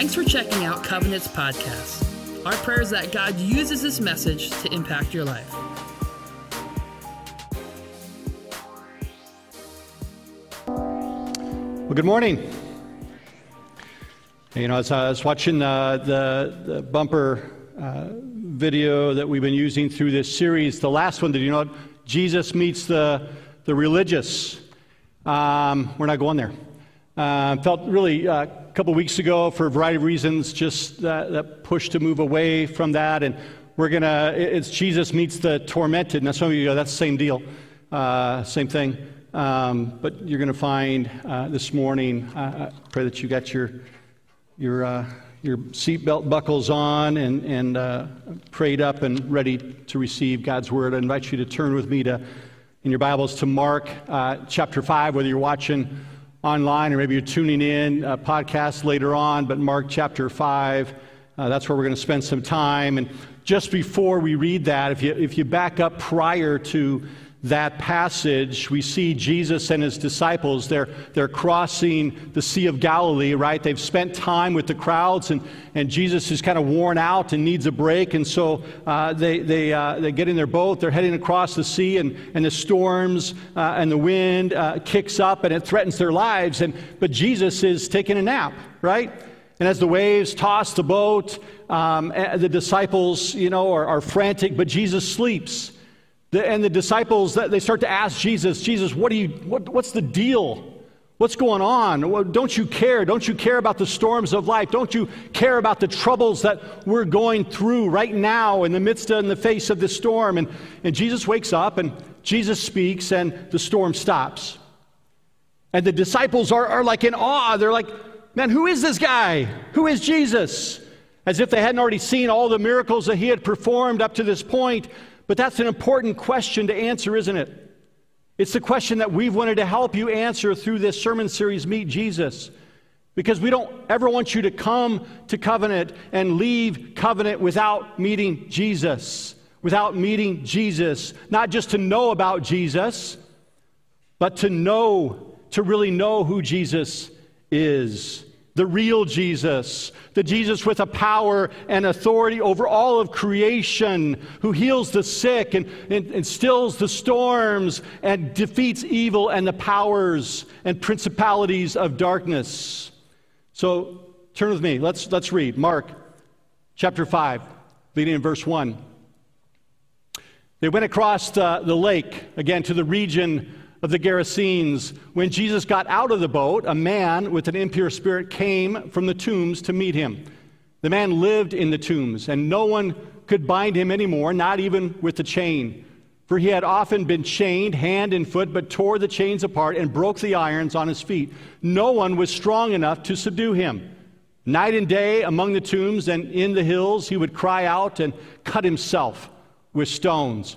Thanks for checking out Covenants Podcast. Our prayer is that God uses this message to impact your life. Well, good morning. You know, as I was watching uh, the, the bumper uh, video that we've been using through this series, the last one, did you know Jesus meets the, the religious? Um, we're not going there. Uh, felt really uh, a couple weeks ago, for a variety of reasons, just that, that push to move away from that. And we're going to, it's Jesus meets the tormented. Now, some of you go, that's the same deal, uh, same thing. Um, but you're going to find uh, this morning, uh, I pray that you got your, your, uh, your seatbelt buckles on and, and uh, prayed up and ready to receive God's word. I invite you to turn with me to, in your Bibles to Mark uh, chapter 5, whether you're watching online or maybe you're tuning in uh, podcast later on, but Mark chapter 5, uh, that's where we're going to spend some time. And just before we read that, if you, if you back up prior to that passage, we see Jesus and his disciples. They're, they're crossing the Sea of Galilee, right? They've spent time with the crowds, and, and Jesus is kind of worn out and needs a break. And so uh, they, they, uh, they get in their boat. They're heading across the sea, and, and the storms uh, and the wind uh, kicks up, and it threatens their lives. And, but Jesus is taking a nap, right? And as the waves toss the boat, um, eh, the disciples, you know, are, are frantic, but Jesus sleeps. The, and the disciples, they start to ask Jesus, Jesus, what do you, what, what's the deal? What's going on? Don't you care? Don't you care about the storms of life? Don't you care about the troubles that we're going through right now in the midst of, in the face of this storm? And, and Jesus wakes up and Jesus speaks and the storm stops. And the disciples are, are like in awe. They're like, man, who is this guy? Who is Jesus? As if they hadn't already seen all the miracles that he had performed up to this point. But that's an important question to answer, isn't it? It's the question that we've wanted to help you answer through this sermon series, Meet Jesus. Because we don't ever want you to come to covenant and leave covenant without meeting Jesus. Without meeting Jesus. Not just to know about Jesus, but to know, to really know who Jesus is the real Jesus, the Jesus with a power and authority over all of creation, who heals the sick and, and, and, stills the storms and defeats evil and the powers and principalities of darkness. So turn with me. Let's, let's read Mark chapter 5, beginning in verse 1. They went across the, the lake, again, to the region of the Gerasenes. When Jesus got out of the boat, a man with an impure spirit came from the tombs to meet him. The man lived in the tombs, and no one could bind him anymore, not even with a chain. For he had often been chained hand and foot, but tore the chains apart and broke the irons on his feet. No one was strong enough to subdue him. Night and day among the tombs and in the hills, he would cry out and cut himself with stones.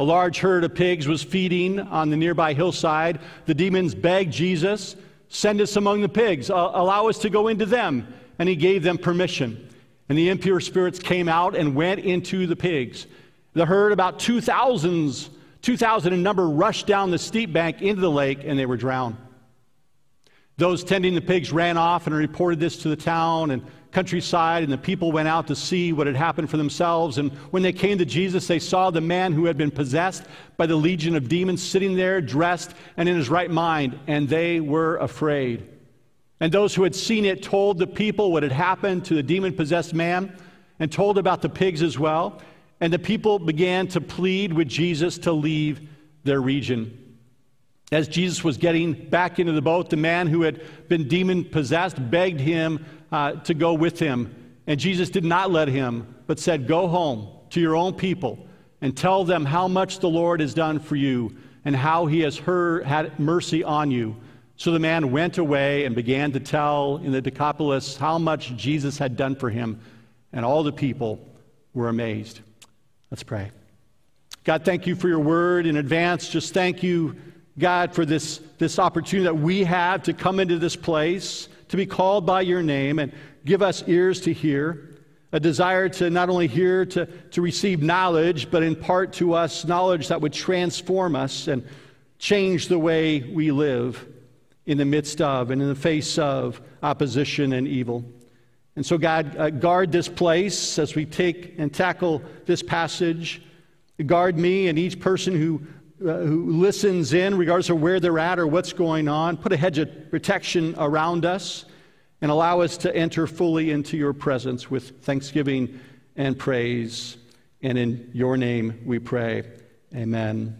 A large herd of pigs was feeding on the nearby hillside. The demons begged Jesus, Send us among the pigs, allow us to go into them. And he gave them permission. And the impure spirits came out and went into the pigs. The herd, about 2,000, 2,000 in number, rushed down the steep bank into the lake and they were drowned. Those tending the pigs ran off and reported this to the town, and countryside, and the people went out to see what had happened for themselves. And when they came to Jesus, they saw the man who had been possessed by the legion of demons sitting there, dressed and in his right mind, and they were afraid. And those who had seen it told the people what had happened to the demon possessed man and told about the pigs as well. And the people began to plead with Jesus to leave their region. As Jesus was getting back into the boat, the man who had been demon possessed begged him uh, to go with him. And Jesus did not let him, but said, Go home to your own people and tell them how much the Lord has done for you and how he has heard, had mercy on you. So the man went away and began to tell in the Decapolis how much Jesus had done for him. And all the people were amazed. Let's pray. God, thank you for your word in advance. Just thank you, God, for this, this opportunity that we have to come into this place, to be called by your name, and give us ears to hear, a desire to not only hear, to, to receive knowledge, but impart to us knowledge that would transform us and change the way we live in the midst of and in the face of opposition and evil. And so, God, uh, guard this place as we take and tackle this passage. Guard me and each person who, who listens in, regardless of where they're at or what's going on. Put a hedge of protection around us and allow us to enter fully into your presence with thanksgiving and praise. And in your name we pray. Amen.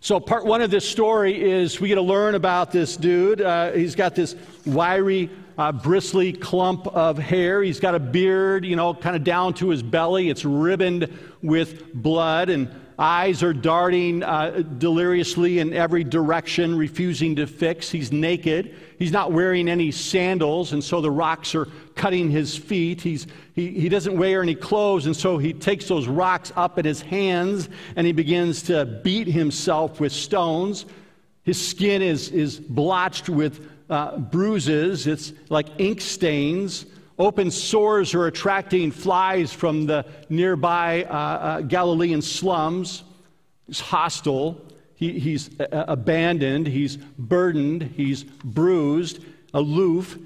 So, part one of this story is we get to learn about this dude. Uh, he's got this wiry, uh, bristly clump of hair. He's got a beard, you know, kind of down to his belly. It's ribboned with blood, and eyes are darting uh, deliriously in every direction, refusing to fix. He's naked. He's not wearing any sandals, and so the rocks are cutting his feet. He's, he, he doesn't wear any clothes, and so he takes those rocks up in his hands and he begins to beat himself with stones. His skin is, is blotched with uh, bruises, it's like ink stains. Open sores are attracting flies from the nearby uh, uh, Galilean slums. He's hostile. He, he's uh, abandoned. He's burdened. He's bruised, aloof,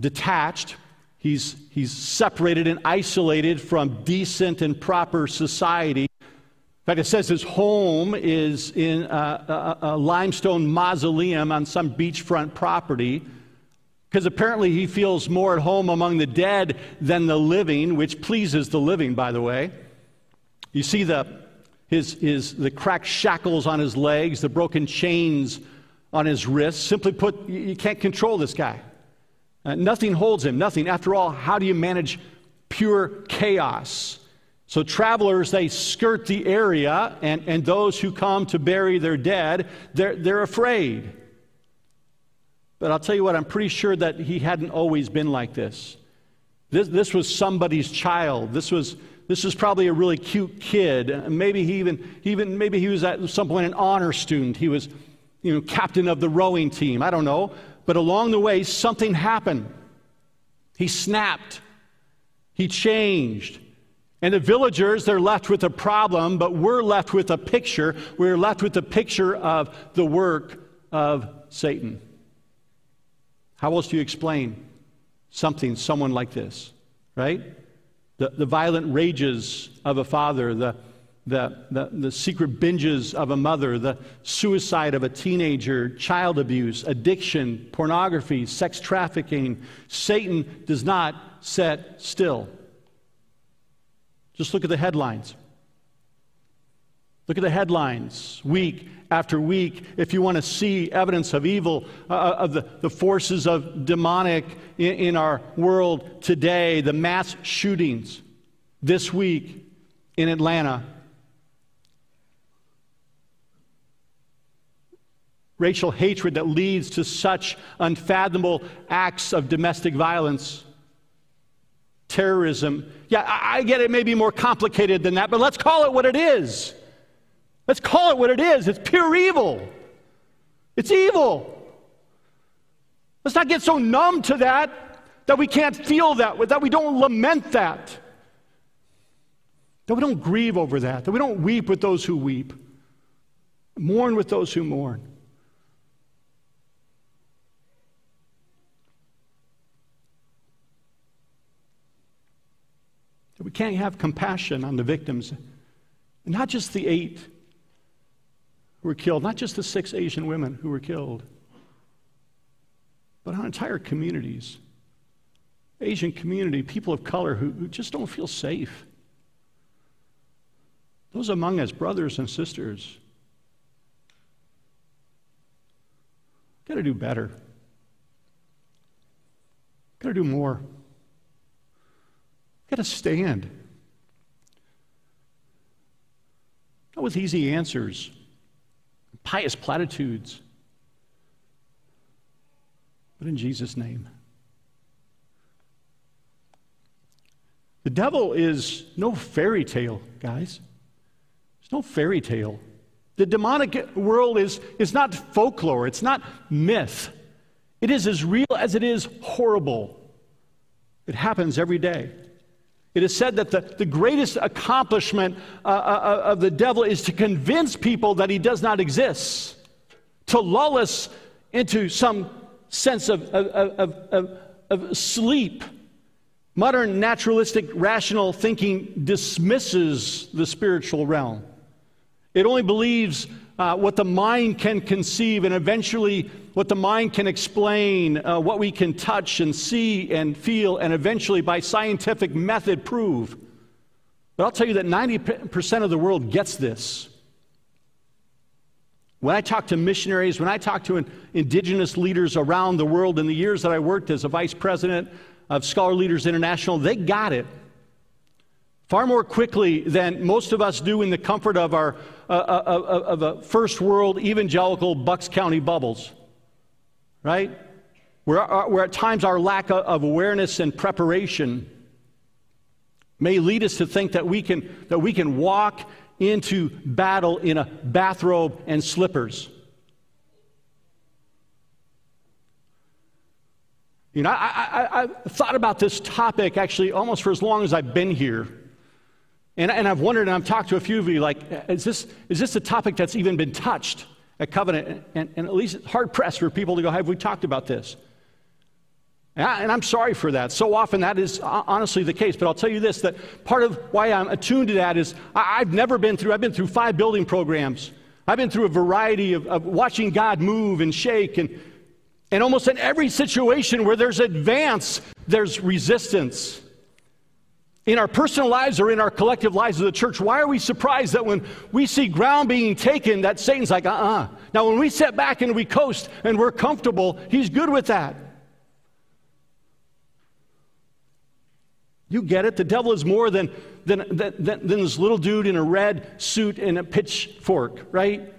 detached. He's, he's separated and isolated from decent and proper society. In fact, it says his home is in a, a, a limestone mausoleum on some beachfront property because apparently he feels more at home among the dead than the living, which pleases the living, by the way. You see the, his, his, the cracked shackles on his legs, the broken chains on his wrists. Simply put, you can't control this guy. Uh, nothing holds him, nothing. After all, how do you manage pure chaos? So, travelers, they skirt the area, and, and those who come to bury their dead, they're, they're afraid. But I'll tell you what, I'm pretty sure that he hadn't always been like this. This, this was somebody's child. This was, this was probably a really cute kid. Maybe he even, even maybe he was at some point an honor student. He was, you know, captain of the rowing team. I don't know. But along the way, something happened. He snapped. He changed. And the villagers, they're left with a problem, but we're left with a picture. We're left with a picture of the work of Satan. How else do you explain something, someone like this, right? The, the violent rages of a father, the, the, the, the secret binges of a mother, the suicide of a teenager, child abuse, addiction, pornography, sex trafficking. Satan does not set still. Just look at the headlines. Look at the headlines week after week. If you want to see evidence of evil, uh, uh, of the, the forces of demonic in, in our world today, the mass shootings this week in Atlanta, racial hatred that leads to such unfathomable acts of domestic violence, terrorism. Yeah, I get it may be more complicated than that, but let's call it what it is. Let's call it what it is it's pure evil. It's evil. Let's not get so numb to that that we can't feel that, that we don't lament that, that we don't grieve over that, that we don't weep with those who weep, mourn with those who mourn. That we can't have compassion on the victims, not just the eight who were killed, not just the six Asian women who were killed, but on entire communities. Asian community, people of color who, who just don't feel safe. Those among us, brothers and sisters, got to do better. Got to do more. Got to stand. Not with easy answers pious platitudes, but in Jesus' name. The devil is no fairy tale, guys. It's no fairy tale. The demonic world is, is not folklore, it's not myth. It is as real as it is horrible. It happens every day. It is said that the, the greatest accomplishment uh, uh, uh, of the devil is to convince people that he does not exist, to lull us into some sense of, of, of, of sleep. Modern naturalistic rational thinking dismisses the spiritual realm. It only believes uh, what the mind can conceive and eventually what the mind can explain, uh, what we can touch and see and feel, and eventually by scientific method prove. But I'll tell you that 90% of the world gets this. When I talk to missionaries, when I talk to indigenous leaders around the world in the years that I worked as a vice president of Scholar Leaders International, they got it far more quickly than most of us do in the comfort of our uh, uh, uh, of a first world evangelical Bucks County bubbles, right? Where, uh, where at times our lack of awareness and preparation may lead us to think that we can, that we can walk into battle in a bathrobe and slippers. You know, I, I, I, thought about this topic actually almost for as long as I've been here. And, and I've wondered, and I've talked to a few of you, like, is this, is this a topic that's even been touched at Covenant? And, and at least hard pressed for people to go, have we talked about this? And, I, am sorry for that. So often that is honestly the case. But I'll tell you this that part of why I'm attuned to that is I, have never been through, I've been through five building programs. I've been through a variety of, of watching God move and shake. And, and almost in every situation where there's advance, there's resistance in our personal lives or in our collective lives of the church, why are we surprised that when we see ground being taken, that Satan's like, uh uh-uh. uh Now, when we sit back and we coast and we're comfortable, he's good with that. You get it? The devil is more than, than, than, than this little dude in a red suit and a pitchfork, right?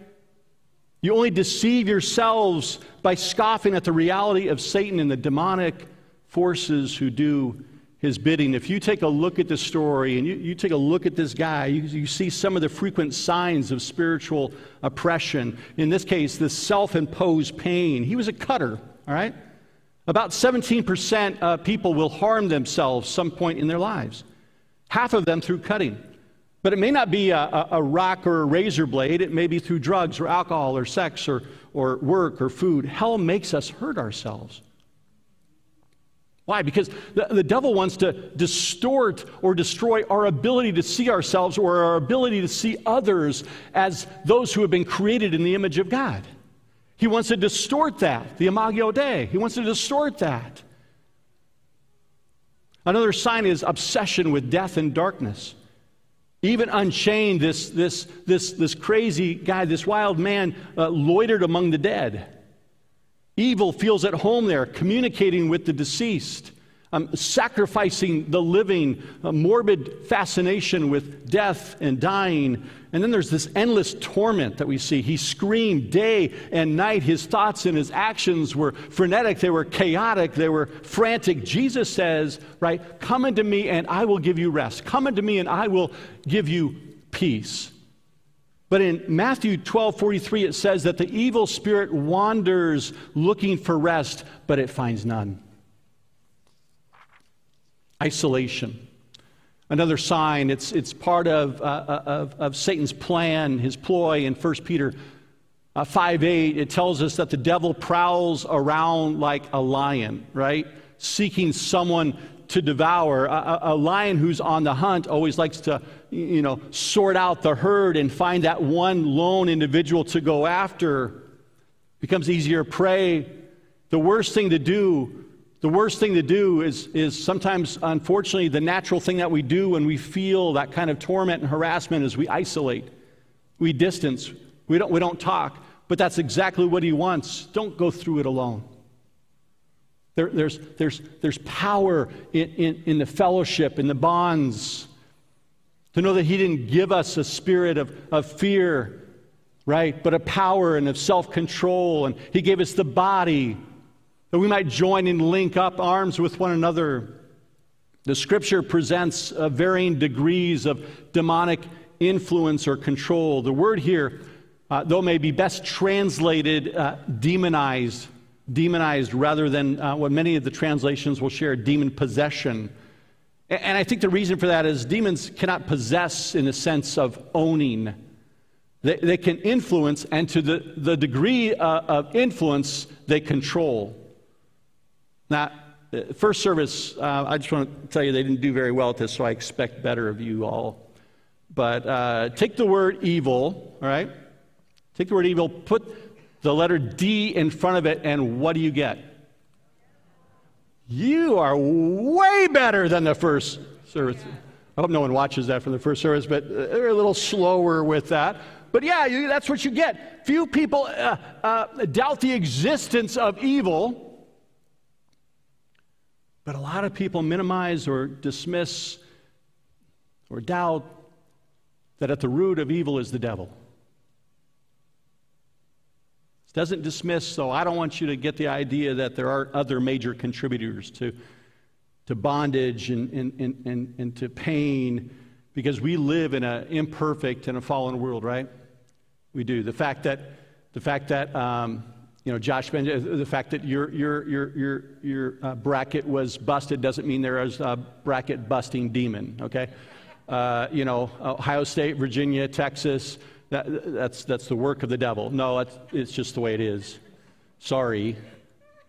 You only deceive yourselves by scoffing at the reality of Satan and the demonic forces who do his bidding. If you take a look at the story and you, you take a look at this guy, you, you see some of the frequent signs of spiritual oppression. In this case, this self imposed pain. He was a cutter, all right? About 17% of people will harm themselves some point in their lives, half of them through cutting. But it may not be a, a, a, rock or a razor blade. It may be through drugs or alcohol or sex or, or work or food. Hell makes us hurt ourselves. Why? Because the, the devil wants to distort or destroy our ability to see ourselves or our ability to see others as those who have been created in the image of God. He wants to distort that, the Imago Dei. He wants to distort that. Another sign is obsession with death and darkness. Even Unchained, this, this, this, this crazy guy, this wild man, uh, loitered among the dead. Evil feels at home there, communicating with the deceased, um, sacrificing the living, a morbid fascination with death and dying. And then there's this endless torment that we see. He screamed day and night. His thoughts and his actions were frenetic, they were chaotic, they were frantic. Jesus says, right, come unto me and I will give you rest. Come unto me and I will give you peace. But in Matthew 12 43, it says that the evil spirit wanders looking for rest, but it finds none. Isolation. Another sign, it's, it's part of, uh, uh of, of, Satan's plan, his ploy in 1 Peter uh, 5 8. It tells us that the devil prowls around like a lion, right? Seeking someone to devour. A, a, lion who's on the hunt always likes to, you know, sort out the herd and find that one lone individual to go after. Becomes easier prey. The worst thing to do, the worst thing to do is, is sometimes, unfortunately, the natural thing that we do when we feel that kind of torment and harassment is we isolate, we distance, we don't, we don't talk. But that's exactly what he wants. Don't go through it alone. There, there's, there's, there's power in, in, in the fellowship, in the bonds. To know that He didn't give us a spirit of, of fear, right? But a power and of self control. And He gave us the body that we might join and link up arms with one another. The scripture presents uh, varying degrees of demonic influence or control. The word here, uh, though, may be best translated uh, demonized, demonized rather than uh, what many of the translations will share demon possession. And I think the reason for that is demons cannot possess in the sense of owning. They, they can influence, and to the, the degree uh, of influence, they control. Now, uh, first service, uh, I just want to tell you they didn't do very well at this, so I expect better of you all. But uh, take the word evil, all right? Take the word evil, put the letter D in front of it, and what do you get? You are way better than the first service. I hope no one watches that from the first service, but they're a little slower with that. But yeah, you, that's what you get. Few people uh, uh, doubt the existence of evil, but a lot of people minimize or dismiss or doubt that at the root of evil is the devil. Doesn't dismiss, so I don't want you to get the idea that there are other major contributors to, to bondage and, and, and, and, and to pain because we live in an imperfect and a fallen world, right? We do. The fact that, the fact that um, you know, Josh mentioned the fact that your, your, your, your, your uh, bracket was busted doesn't mean there is a bracket busting demon, okay? Uh, you know, Ohio State, Virginia, Texas, that, that's, that's the work of the devil. No, it's it's just the way it is. Sorry,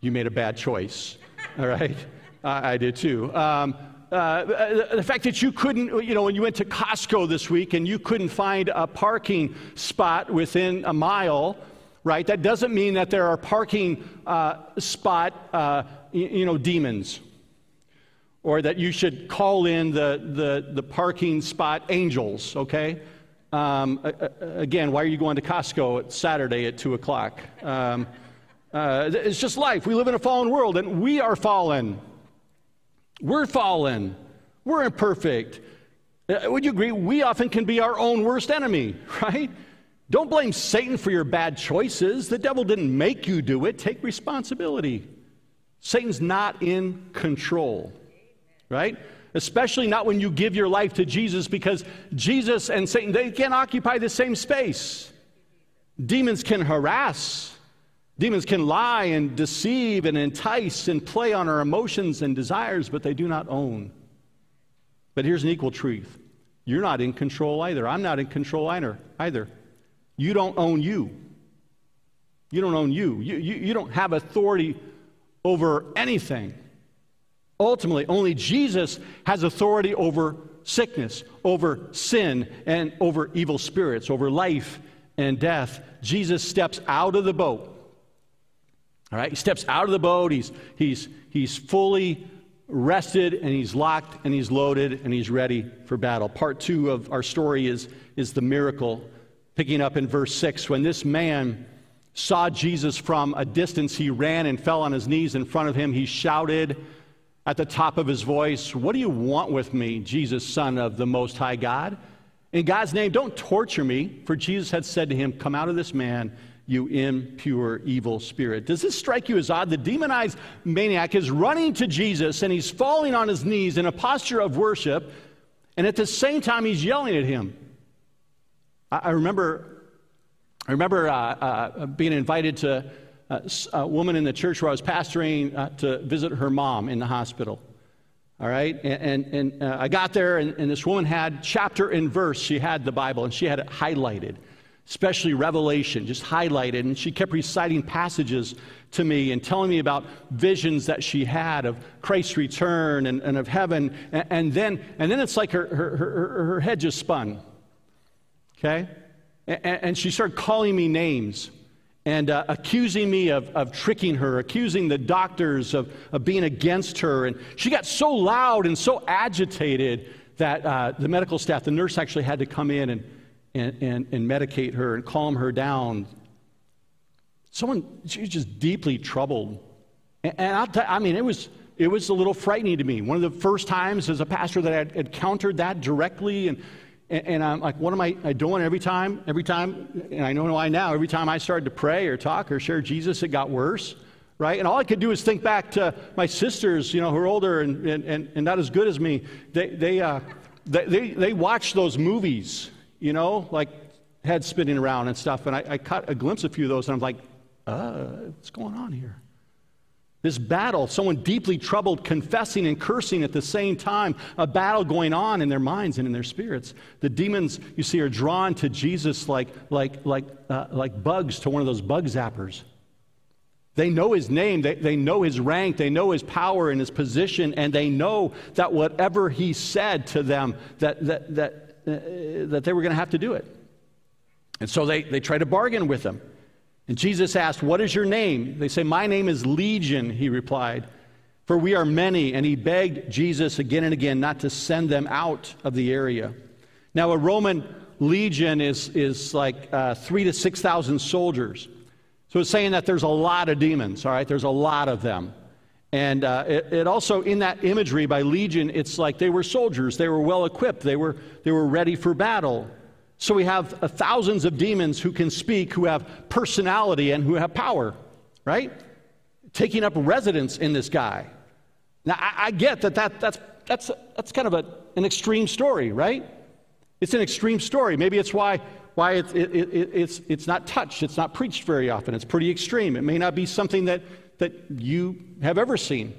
you made a bad choice. All right? I, I did too. Um, uh, the fact that you couldn't, you know, when you went to Costco this week and you couldn't find a parking spot within a mile, right? That doesn't mean that there are parking uh, spot, uh, you, you know, demons or that you should call in the, the, the parking spot angels, okay? Um, again, why are you going to Costco at Saturday at 2 o'clock? Um, uh, it's just life. We live in a fallen world, and we are fallen. We're fallen. We're imperfect. Uh, would you agree? We often can be our own worst enemy, right? Don't blame Satan for your bad choices. The devil didn't make you do it. Take responsibility. Satan's not in control, right? Especially not when you give your life to Jesus because Jesus and Satan, they can't occupy the same space. Demons can harass, demons can lie and deceive and entice and play on our emotions and desires, but they do not own. But here's an equal truth you're not in control either. I'm not in control either. either. You don't own you. You don't own you. You, you, you don't have authority over anything. Ultimately, only Jesus has authority over sickness, over sin, and over evil spirits, over life and death. Jesus steps out of the boat. All right, he steps out of the boat. He's, he's, he's fully rested and he's locked and he's loaded and he's ready for battle. Part two of our story is, is the miracle. Picking up in verse six, when this man saw Jesus from a distance, he ran and fell on his knees in front of him. He shouted, at the top of his voice, What do you want with me, Jesus, Son of the Most High God? In God's name, don't torture me, for Jesus had said to him, Come out of this man, you impure, evil spirit. Does this strike you as odd? The demonized maniac is running to Jesus and he's falling on his knees in a posture of worship, and at the same time, he's yelling at him. I, I remember, I remember uh, uh, being invited to a woman in the church where I was pastoring uh, to visit her mom in the hospital. All right? And, and, and uh, I got there, and, and, this woman had chapter and verse. She had the Bible, and she had it highlighted, especially Revelation, just highlighted. And she kept reciting passages to me and telling me about visions that she had of Christ's return and, and of heaven. And, and, then, and then it's like her, her, her, her head just spun. Okay? And she started calling me names and uh, accusing me of, of tricking her, accusing the doctors of, of being against her. And she got so loud and so agitated that uh, the medical staff, the nurse actually had to come in and, and, and, and medicate her and calm her down. Someone, she was just deeply troubled. And, and I'll tell, I mean, it was, it was a little frightening to me. One of the first times as a pastor that I had encountered that directly and and, and, I'm like, what am I, doing every time? Every time, and I know why now, every time I started to pray or talk or share Jesus, it got worse, right? And all I could do is think back to my sisters, you know, who are older and, and, and not as good as me. They, they, uh, they, they, they watch those movies, you know, like head spinning around and stuff. And I, I caught a glimpse of a few of those, and I'm like, uh, what's going on here? This battle, someone deeply troubled, confessing and cursing at the same time, a battle going on in their minds and in their spirits. The demons, you see, are drawn to Jesus like, like, like, uh, like bugs to one of those bug zappers. They know his name, they, they know his rank, they know his power and his position, and they know that whatever he said to them, that, that, that, uh, that they were going to have to do it. And so they, they try to bargain with him. And Jesus asked, What is your name? They say, My name is Legion, he replied, for we are many. And he begged Jesus again and again not to send them out of the area. Now, a Roman legion is, is like uh, three to 6,000 soldiers. So it's saying that there's a lot of demons, all right? There's a lot of them. And uh, it, it, also, in that imagery by legion, it's like they were soldiers. They were well equipped. They were, they were ready for battle. So we have uh, thousands of demons who can speak, who have personality, and who have power, right? Taking up residence in this guy. Now, I, I get that, that that's, that's, that's kind of a, an extreme story, right? It's an extreme story. Maybe it's why why it's, it, it, it's, it's not touched, it's not preached very often. It's pretty extreme. It may not be something that, that you have ever seen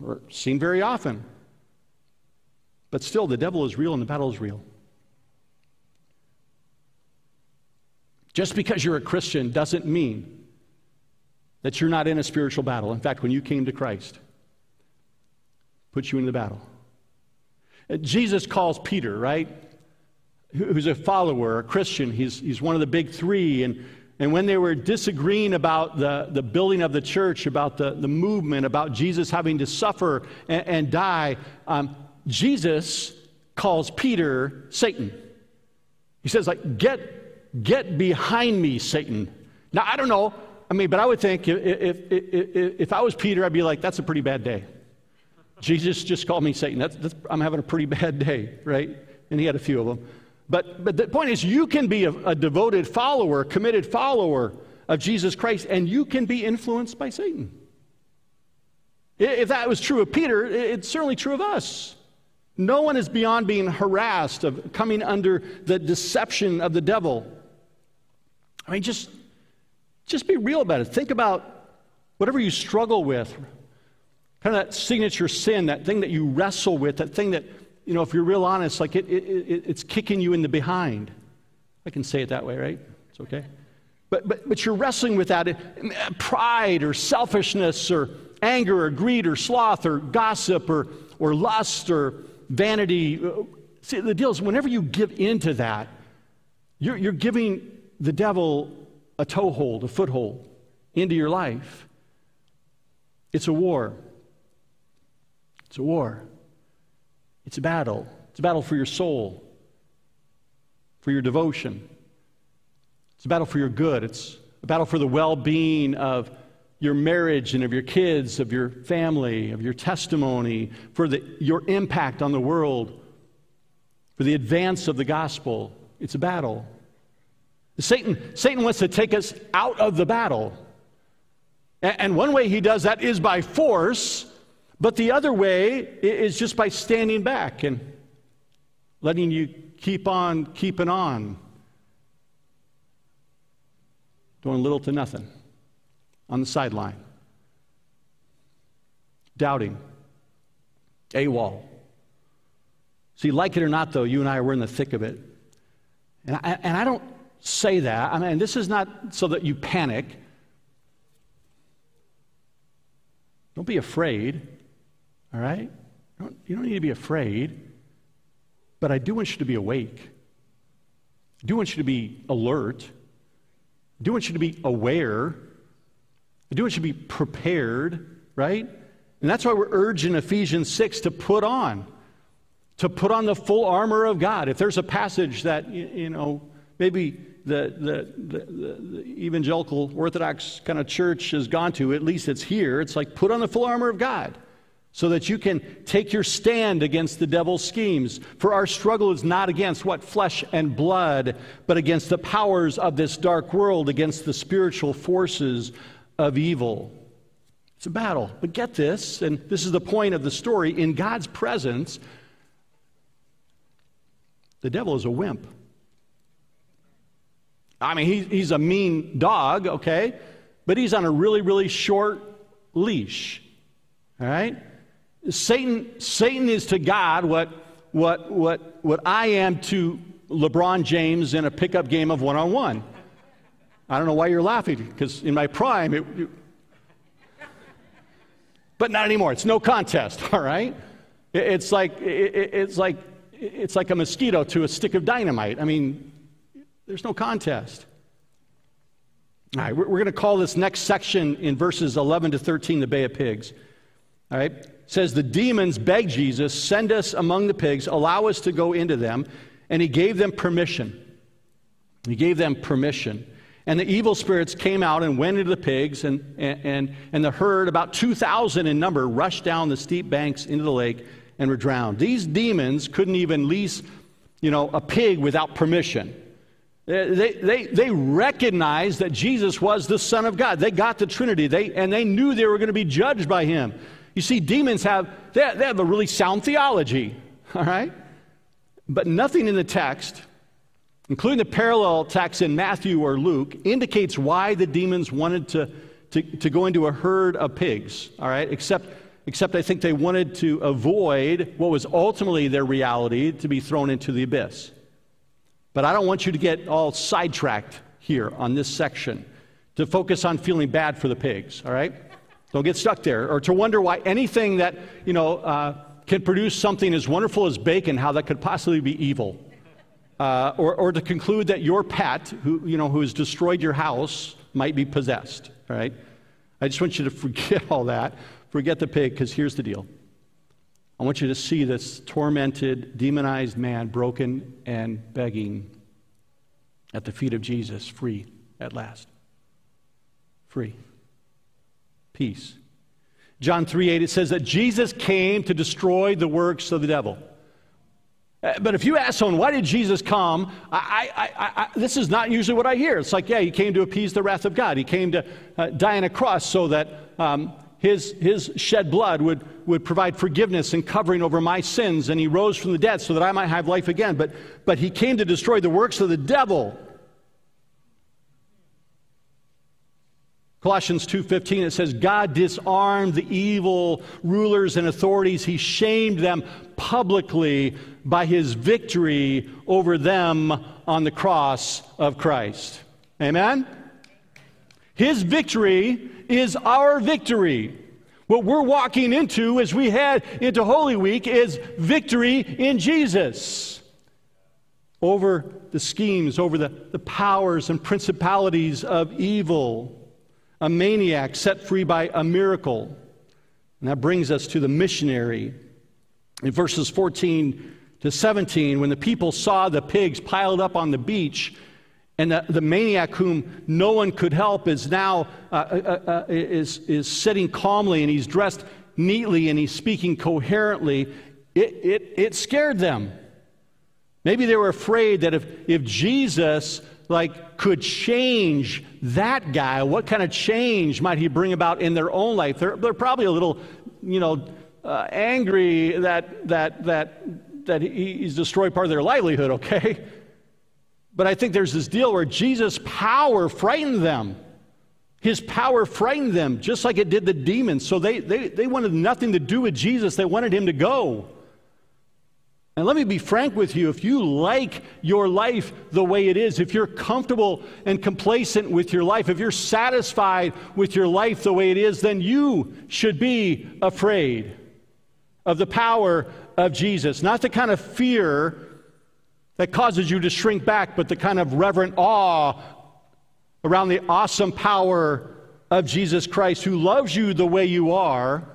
or seen very often. But still, the devil is real and the battle is real. Just because you're a Christian doesn't mean that you're not in a spiritual battle. In fact, when you came to Christ, put you in the battle. Jesus calls Peter, right? who's a follower, a Christian. He's, he's one of the big three. And, and when they were disagreeing about the, the building of the church, about the, the movement, about Jesus having to suffer and, and die, um, Jesus calls Peter Satan. He says, like, get, get behind me, Satan. Now, I don't know. I mean, but I would think if, if, if, if I was Peter, I'd be like, that's a pretty bad day. Jesus just called me Satan. That's, that's, I'm having a pretty bad day, right? And he had a few of them. But, but the point is, you can be a, a devoted follower, committed follower of Jesus Christ, and you can be influenced by Satan. If that was true of Peter, it's certainly true of us. No one is beyond being harassed, of coming under the deception of the devil. I mean, just, just be real about it. Think about whatever you struggle with, kind of that signature sin, that thing that you wrestle with, that thing that you know, if you're real honest, like it, it, it, it's kicking you in the behind. I can say it that way, right? It's okay. But, but, but you're wrestling with that pride or selfishness or anger or greed or sloth or gossip or, or lust or vanity. See, the deal is whenever you give into that, you're, you're giving the devil a toehold, a foothold into your life. It's a war. It's a war. It's a battle. It's a battle for your soul, for your devotion. It's a battle for your good. It's a battle for the well being of your marriage and of your kids, of your family, of your testimony, for the, your impact on the world, for the advance of the gospel. It's a battle. Satan, Satan wants to take us out of the battle. And one way he does that is by force. But the other way is just by standing back and letting you keep on keeping on, doing little to nothing on the sideline, doubting, AWOL. See, like it or not, though, you and I are in the thick of it. And I, and I don't say that. I mean, this is not so that you panic. Don't be afraid. All right? Don't, you don't need to be afraid, but I do want you to be awake. I do want you to be alert. I do want you to be aware. I do want you to be prepared, right? And that's why we're urged in Ephesians 6 to put on, to put on the full armor of God. If there's a passage that, you know, maybe the, the, the, the, evangelical Orthodox kind of church has gone to, at least it's here, it's like put on the full armor of God so that you can take your stand against the devil's schemes. For our struggle is not against what? Flesh and blood, but against the powers of this dark world, against the spiritual forces of evil. It's a battle. But get this, and this is the point of the story in God's presence, the devil is a wimp. I mean, he, he's a mean dog, okay? But he's on a really, really short leash. All right? Satan, Satan is to God what, what, what, what I am to LeBron James in a pickup game of one on one. I don't know why you're laughing, because in my prime, it, it, but not anymore. It's no contest, all right? It, it's, like, it's, like, it's like a mosquito to a stick of dynamite. I mean, there's no contest. All right, we're, we're going to call this next section in verses 11 to 13 the Bay of Pigs. All right, it says the demons begged Jesus, send us among the pigs, allow us to go into them, and he gave them permission. He gave them permission. And the evil spirits came out and went into the pigs, and, and, and the herd, about 2,000 in number, rushed down the steep banks into the lake and were drowned. These demons couldn't even lease, you know, a pig without permission. They, they, they recognized that Jesus was the Son of God. They got the Trinity, they, and they knew they were going to be judged by him. You see, demons have, they, they have a really sound theology, all right? But nothing in the text, including the parallel text in Matthew or Luke, indicates why the demons wanted to, to, to go into a herd of pigs, all right? Except, except I think they wanted to avoid what was ultimately their reality to be thrown into the abyss. But I don't want you to get all sidetracked here on this section to focus on feeling bad for the pigs, all right? Don't get stuck there or to wonder why anything that, you know, uh, can produce something as wonderful as bacon, how that could possibly be evil. Uh, or, or to conclude that your pet, who, you know, who has destroyed your house, might be possessed, all right? I just want you to forget all that. Forget the pig, because here's the deal. I want you to see this tormented, demonized man broken and begging at the feet of Jesus, free at last. Free. Peace. John 3 8, it says that Jesus came to destroy the works of the devil. Uh, but if you ask someone, why did Jesus come? I, I, I, this is not usually what I hear. It's like, yeah, he came to appease the wrath of God. He came to uh, die on a cross so that um, his, his shed blood would, would provide forgiveness and covering over my sins, and he rose from the dead so that I might have life again. But, but he came to destroy the works of the devil. Colossians 2:15 it says God disarmed the evil rulers and authorities he shamed them publicly by his victory over them on the cross of Christ. Amen. His victory is our victory. What we're walking into as we head into Holy Week is victory in Jesus over the schemes, over the, the powers and principalities of evil. A maniac set free by a miracle. And that brings us to the missionary. In verses 14 to 17, when the people saw the pigs piled up on the beach, and the, the maniac whom no one could help is now uh, uh, uh, uh, is, is sitting calmly and he's dressed neatly and he's speaking coherently. It, it, it scared them. Maybe they were afraid that if, if Jesus like could change that guy, what kind of change might he bring about in their own life? They're, they're probably a little, you know, uh, angry that, that, that, that he's destroyed part of their livelihood, okay? But I think there's this deal where Jesus' power frightened them. His power frightened them, just like it did the demons. So they, they, they wanted nothing to do with Jesus, they wanted him to go. And let me be frank with you if you like your life the way it is, if you're comfortable and complacent with your life, if you're satisfied with your life the way it is, then you should be afraid of the power of Jesus. Not the kind of fear that causes you to shrink back, but the kind of reverent awe around the awesome power of Jesus Christ, who loves you the way you are,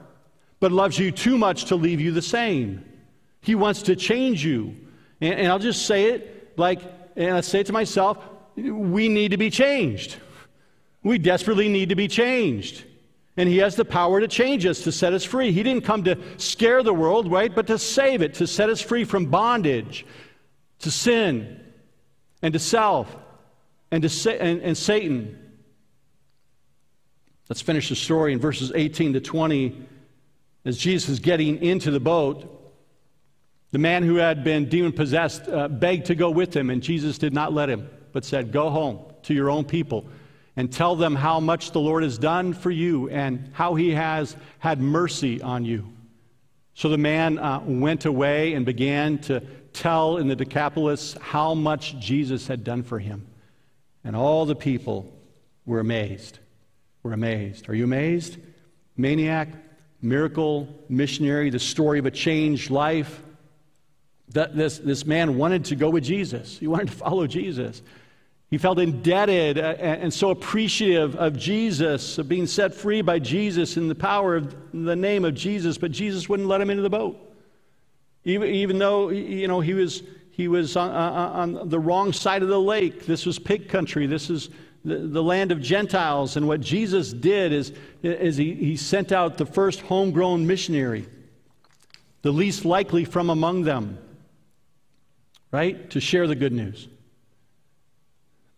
but loves you too much to leave you the same. He wants to change you. And, and I'll just say it like, and I say it to myself we need to be changed. We desperately need to be changed. And he has the power to change us, to set us free. He didn't come to scare the world, right? But to save it, to set us free from bondage, to sin and to self and to sa- and, and Satan. Let's finish the story in verses 18 to 20. As Jesus is getting into the boat, the man who had been demon possessed uh, begged to go with him, and Jesus did not let him, but said, Go home to your own people and tell them how much the Lord has done for you and how he has had mercy on you. So the man uh, went away and began to tell in the Decapolis how much Jesus had done for him. And all the people were amazed. Were amazed. Are you amazed? Maniac, miracle, missionary, the story of a changed life. This, this man wanted to go with Jesus, he wanted to follow Jesus. He felt indebted uh, and so appreciative of Jesus, of being set free by Jesus in the power of the name of Jesus, but Jesus wouldn't let him into the boat. Even, even though you know, he was, he was on, on, the wrong side of the lake. This was pig country. This is the, the land of Gentiles. And what Jesus did is, is he, he sent out the first homegrown missionary, the least likely from among them, right, to share the good news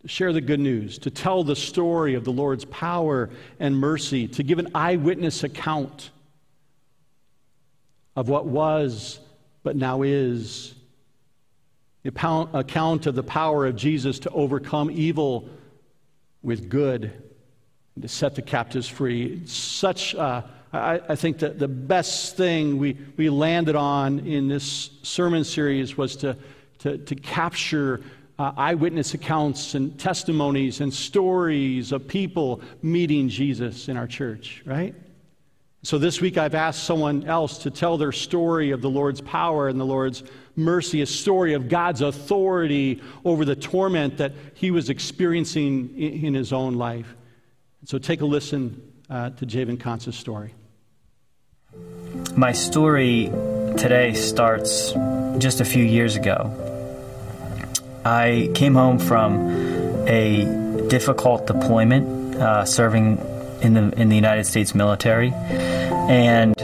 to share the good news, to tell the story of the Lord's power and mercy, to give an eyewitness account of what was but now is. The account of the power of Jesus to overcome evil with good and to set the captives free. Such, uh, I, I, think that the best thing we, we landed on in this sermon series was to, to, to capture uh, eyewitness accounts and testimonies and stories of people meeting Jesus in our church, right? So this week I've asked someone else to tell their story of the Lord's power and the Lord's mercy, a story of God's authority over the torment that he was experiencing in his own life. So take a listen uh, to Javen Kansa's story. My story today starts just a few years ago. I came home from a difficult deployment, uh, serving in the in the United States military, and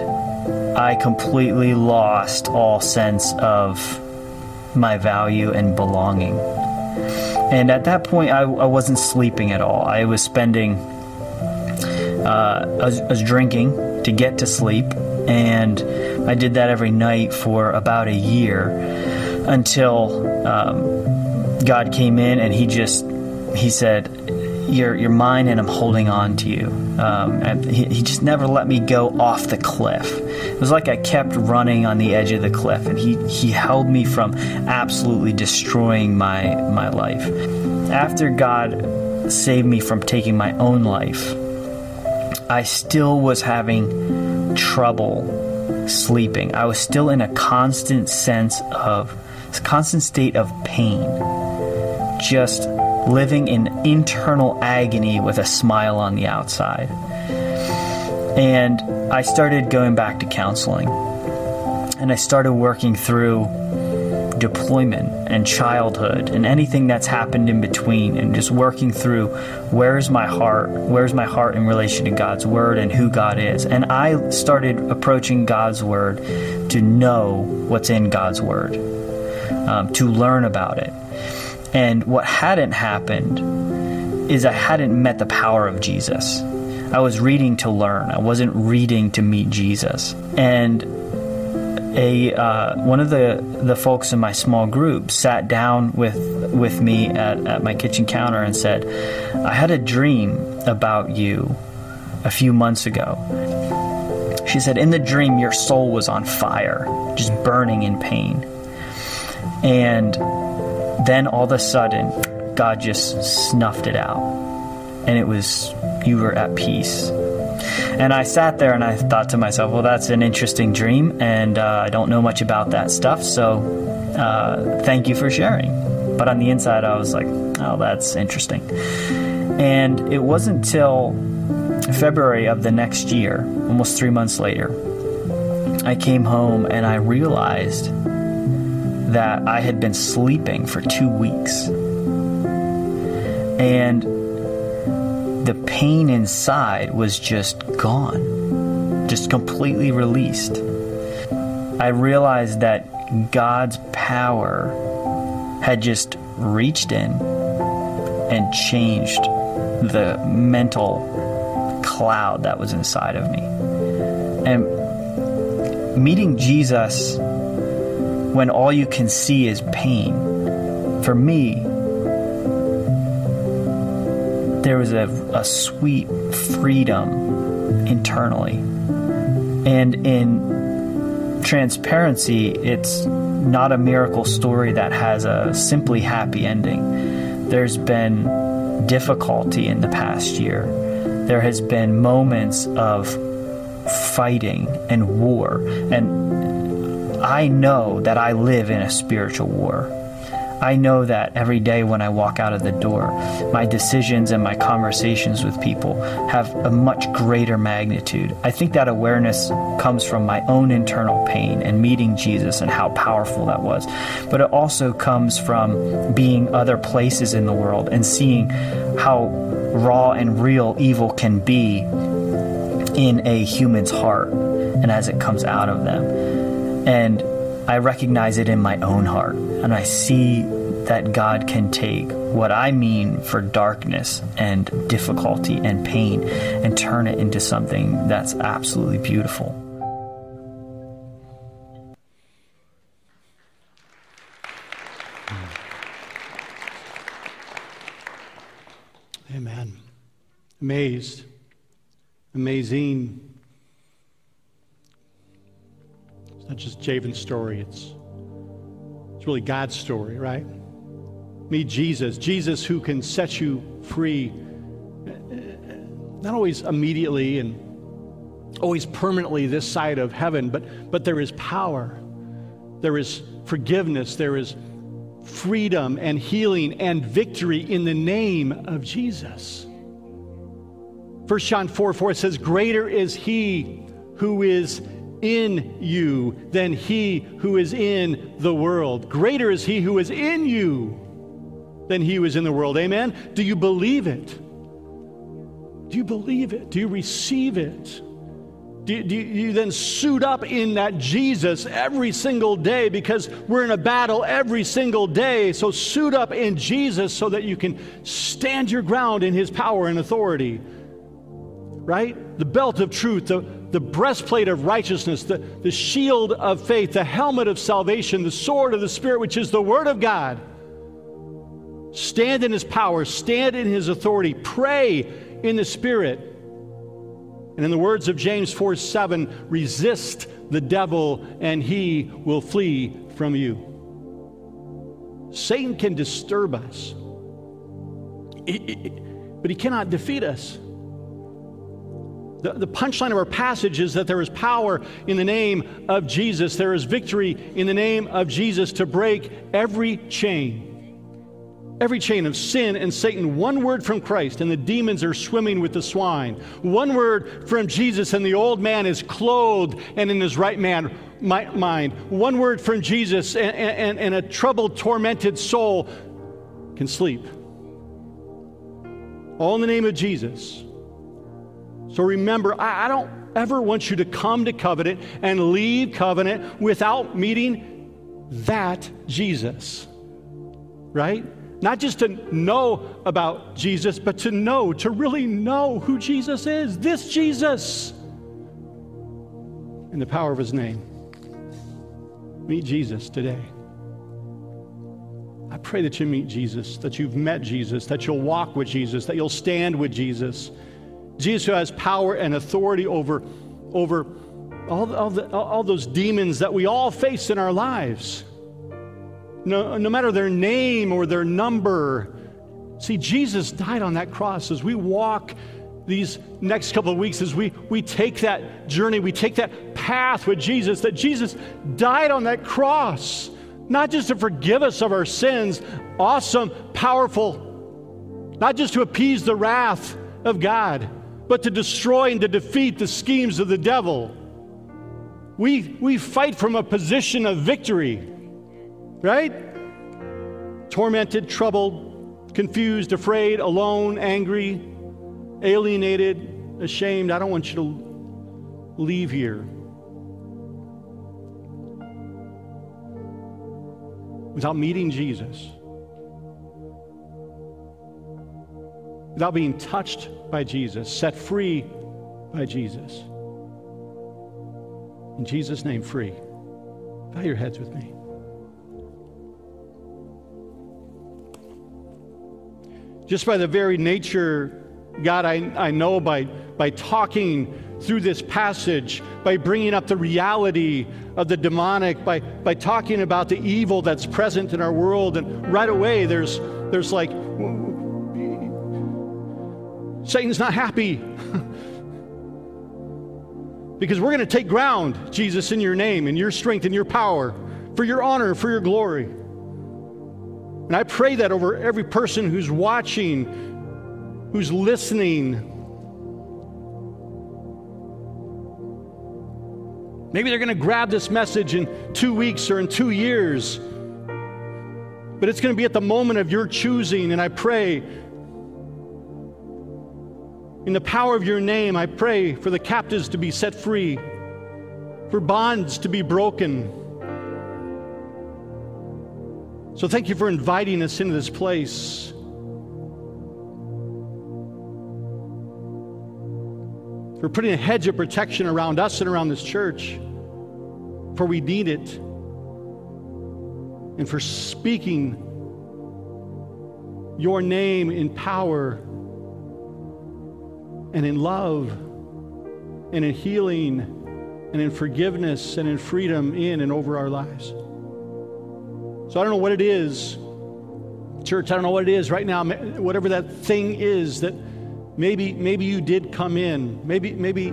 I completely lost all sense of my value and belonging. And at that point, I, I wasn't sleeping at all. I was spending, uh, I, was, I was drinking to get to sleep, and I did that every night for about a year until um, God came in and he just he said, "You're you're mine, and I'm holding on to you." Um, and he, he just never let me go off the cliff. It was like I kept running on the edge of the cliff, and he he held me from absolutely destroying my my life. After God saved me from taking my own life, I still was having trouble sleeping. I was still in a constant sense of constant state of pain just living in internal agony with a smile on the outside. And I started going back to counseling. And I started working through deployment and childhood and anything that's happened in between and just working through where's my heart where's my heart in relation to God's word and who God is and I started approaching God's word to know what's in God's word um, to learn about it and what hadn't happened is I hadn't met the power of Jesus. I was reading to learn. I wasn't reading to meet Jesus. And a uh, one of the, the folks in my small group sat down with with me at, at my kitchen counter and said, I had a dream about you a few months ago. She said, In the dream, your soul was on fire, just burning in pain. And then all of a sudden, God just snuffed it out. And it was, you were at peace. And I sat there and I thought to myself, well, that's an interesting dream, and uh, I don't know much about that stuff, so uh, thank you for sharing. But on the inside, I was like, oh, that's interesting. And it wasn't until February of the next year, almost three months later, I came home and I realized that I had been sleeping for two weeks. And the pain inside was just gone, just completely released. I realized that God's power had just reached in and changed the mental cloud that was inside of me. And meeting Jesus when all you can see is pain, for me, there was a, a sweet freedom internally. And in transparency, it's not a miracle story that has a simply happy ending. There's been difficulty in the past year. There has been moments of fighting and war. And I know that I live in a spiritual war. I know that every day when I walk out of the door, my decisions and my conversations with people have a much greater magnitude. I think that awareness comes from my own internal pain and meeting Jesus and how powerful that was. But it also comes from being other places in the world and seeing how raw and real evil can be in a human's heart and as it comes out of them. And I recognize it in my own heart, and I see that God can take what I mean for darkness and difficulty and pain and turn it into something that's absolutely beautiful. Amen. Amazed. Amazing. It's not just Javen's story, it's, it's really God's story, right? Meet Jesus, Jesus who can set you free, not always immediately and always permanently this side of heaven, but, but there is power, there is forgiveness, there is freedom and healing and victory in the name of Jesus. 1 John 4 4 says, Greater is he who is in you than he who is in the world. Greater is he who is in you than he who is in the world. Amen? Do you believe it? Do you believe it? Do you receive it? Do, do you then suit up in that Jesus every single day because we're in a battle every single day? So suit up in Jesus so that you can stand your ground in his power and authority. Right? The belt of truth, the, the breastplate of righteousness, the, the shield of faith, the helmet of salvation, the sword of the Spirit, which is the Word of God. Stand in His power, stand in His authority, pray in the Spirit. And in the words of James 4 7, resist the devil and he will flee from you. Satan can disturb us, but he cannot defeat us. The, the punchline of our passage is that there is power in the name of Jesus. There is victory in the name of Jesus to break every chain. Every chain of sin and Satan, one word from Christ, and the demons are swimming with the swine. One word from Jesus, and the old man is clothed and in his right man, mind. One word from Jesus, and, and, and a troubled, tormented soul can sleep. All in the name of Jesus. So remember, I, I don't ever want you to come to covenant and leave covenant without meeting that Jesus. Right? Not just to know about Jesus, but to know, to really know who Jesus is. This Jesus. In the power of his name. Meet Jesus today. I pray that you meet Jesus, that you've met Jesus, that you'll walk with Jesus, that you'll stand with Jesus. Jesus who has power and authority over, over all, all, the, all those demons that we all face in our lives no, no matter their name or their number. See, Jesus died on that cross as we walk these next couple of weeks as we, we take that journey, we take that path with Jesus, that Jesus died on that cross, not just to forgive us of our sins, awesome, powerful, not just to appease the wrath of God, but to destroy and to defeat the schemes of the devil. We, we fight from a position of victory right? Tormented, troubled, confused, afraid, alone, angry, alienated, ashamed. I don't want you to leave here without meeting Jesus, without being touched by Jesus, set free by Jesus. In Jesus' name, free. Bow your heads with me. Just by the very nature, God, I, I know by, by talking through this passage, by bringing up the reality of the demonic, by, by talking about the evil that's present in our world, and right away there's, there's like, Satan's not happy. because we're going to take ground, Jesus, in your name, in your strength, in your power, for your honor, for your glory. And I pray that over every person who's watching, who's listening. Maybe they're going to grab this message in two weeks or in two years. But it's going to be at the moment of your choosing. And I pray, in the power of your name, I pray for the captives to be set free, for bonds to be broken so thank you for inviting us into this place. For putting a hedge of protection around us and around this church, for we need it. And for speaking your name in power and in love and in healing and in forgiveness and in freedom in and over our lives. So I don't know what it is, church, I don't know what it is right now, whatever that thing is that maybe maybe you did come in. Maybe maybe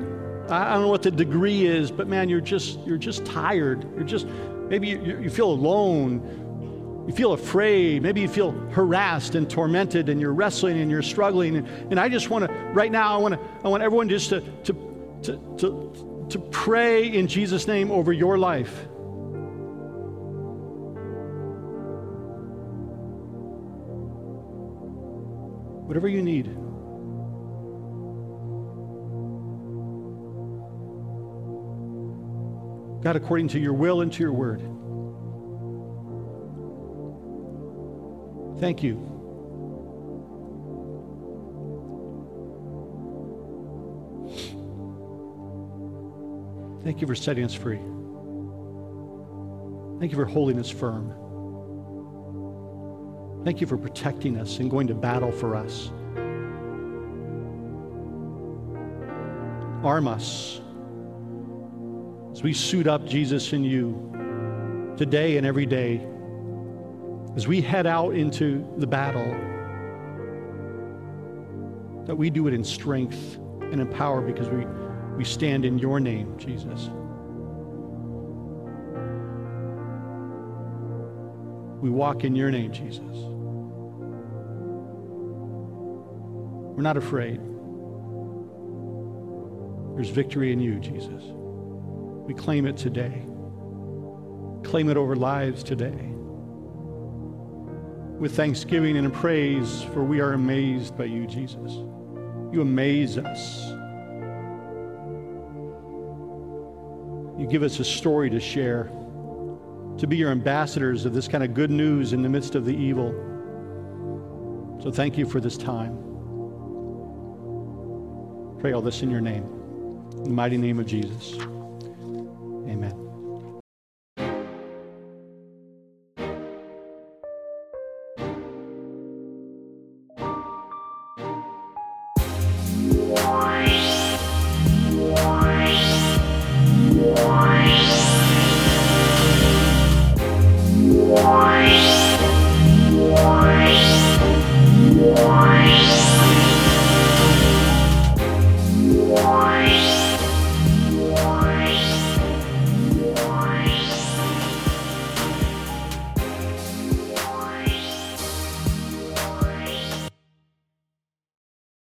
I don't know what the degree is, but man, you're just you're just tired. You're just maybe you, you feel alone. You feel afraid. Maybe you feel harassed and tormented, and you're wrestling and you're struggling. And, and I just want to right now. I want to I want everyone just to to to to, to pray in Jesus' name over your life. whatever you need. God, according to your will and to your word. Thank you. Thank you for setting us free. Thank you for holding us firm. Thank you for protecting us and going to battle for us. Arm us as we suit up Jesus in you today and every day. As we head out into the battle, that we do it in strength and in power because we, we stand in your name, Jesus. We walk in your name, Jesus. We're not afraid. There's victory in you, Jesus. We claim it today. Claim it over lives today. With thanksgiving and praise, for we are amazed by you, Jesus. You amaze us. You give us a story to share, to be your ambassadors of this kind of good news in the midst of the evil. So thank you for this time pray all this in your name. In the mighty name of Jesus.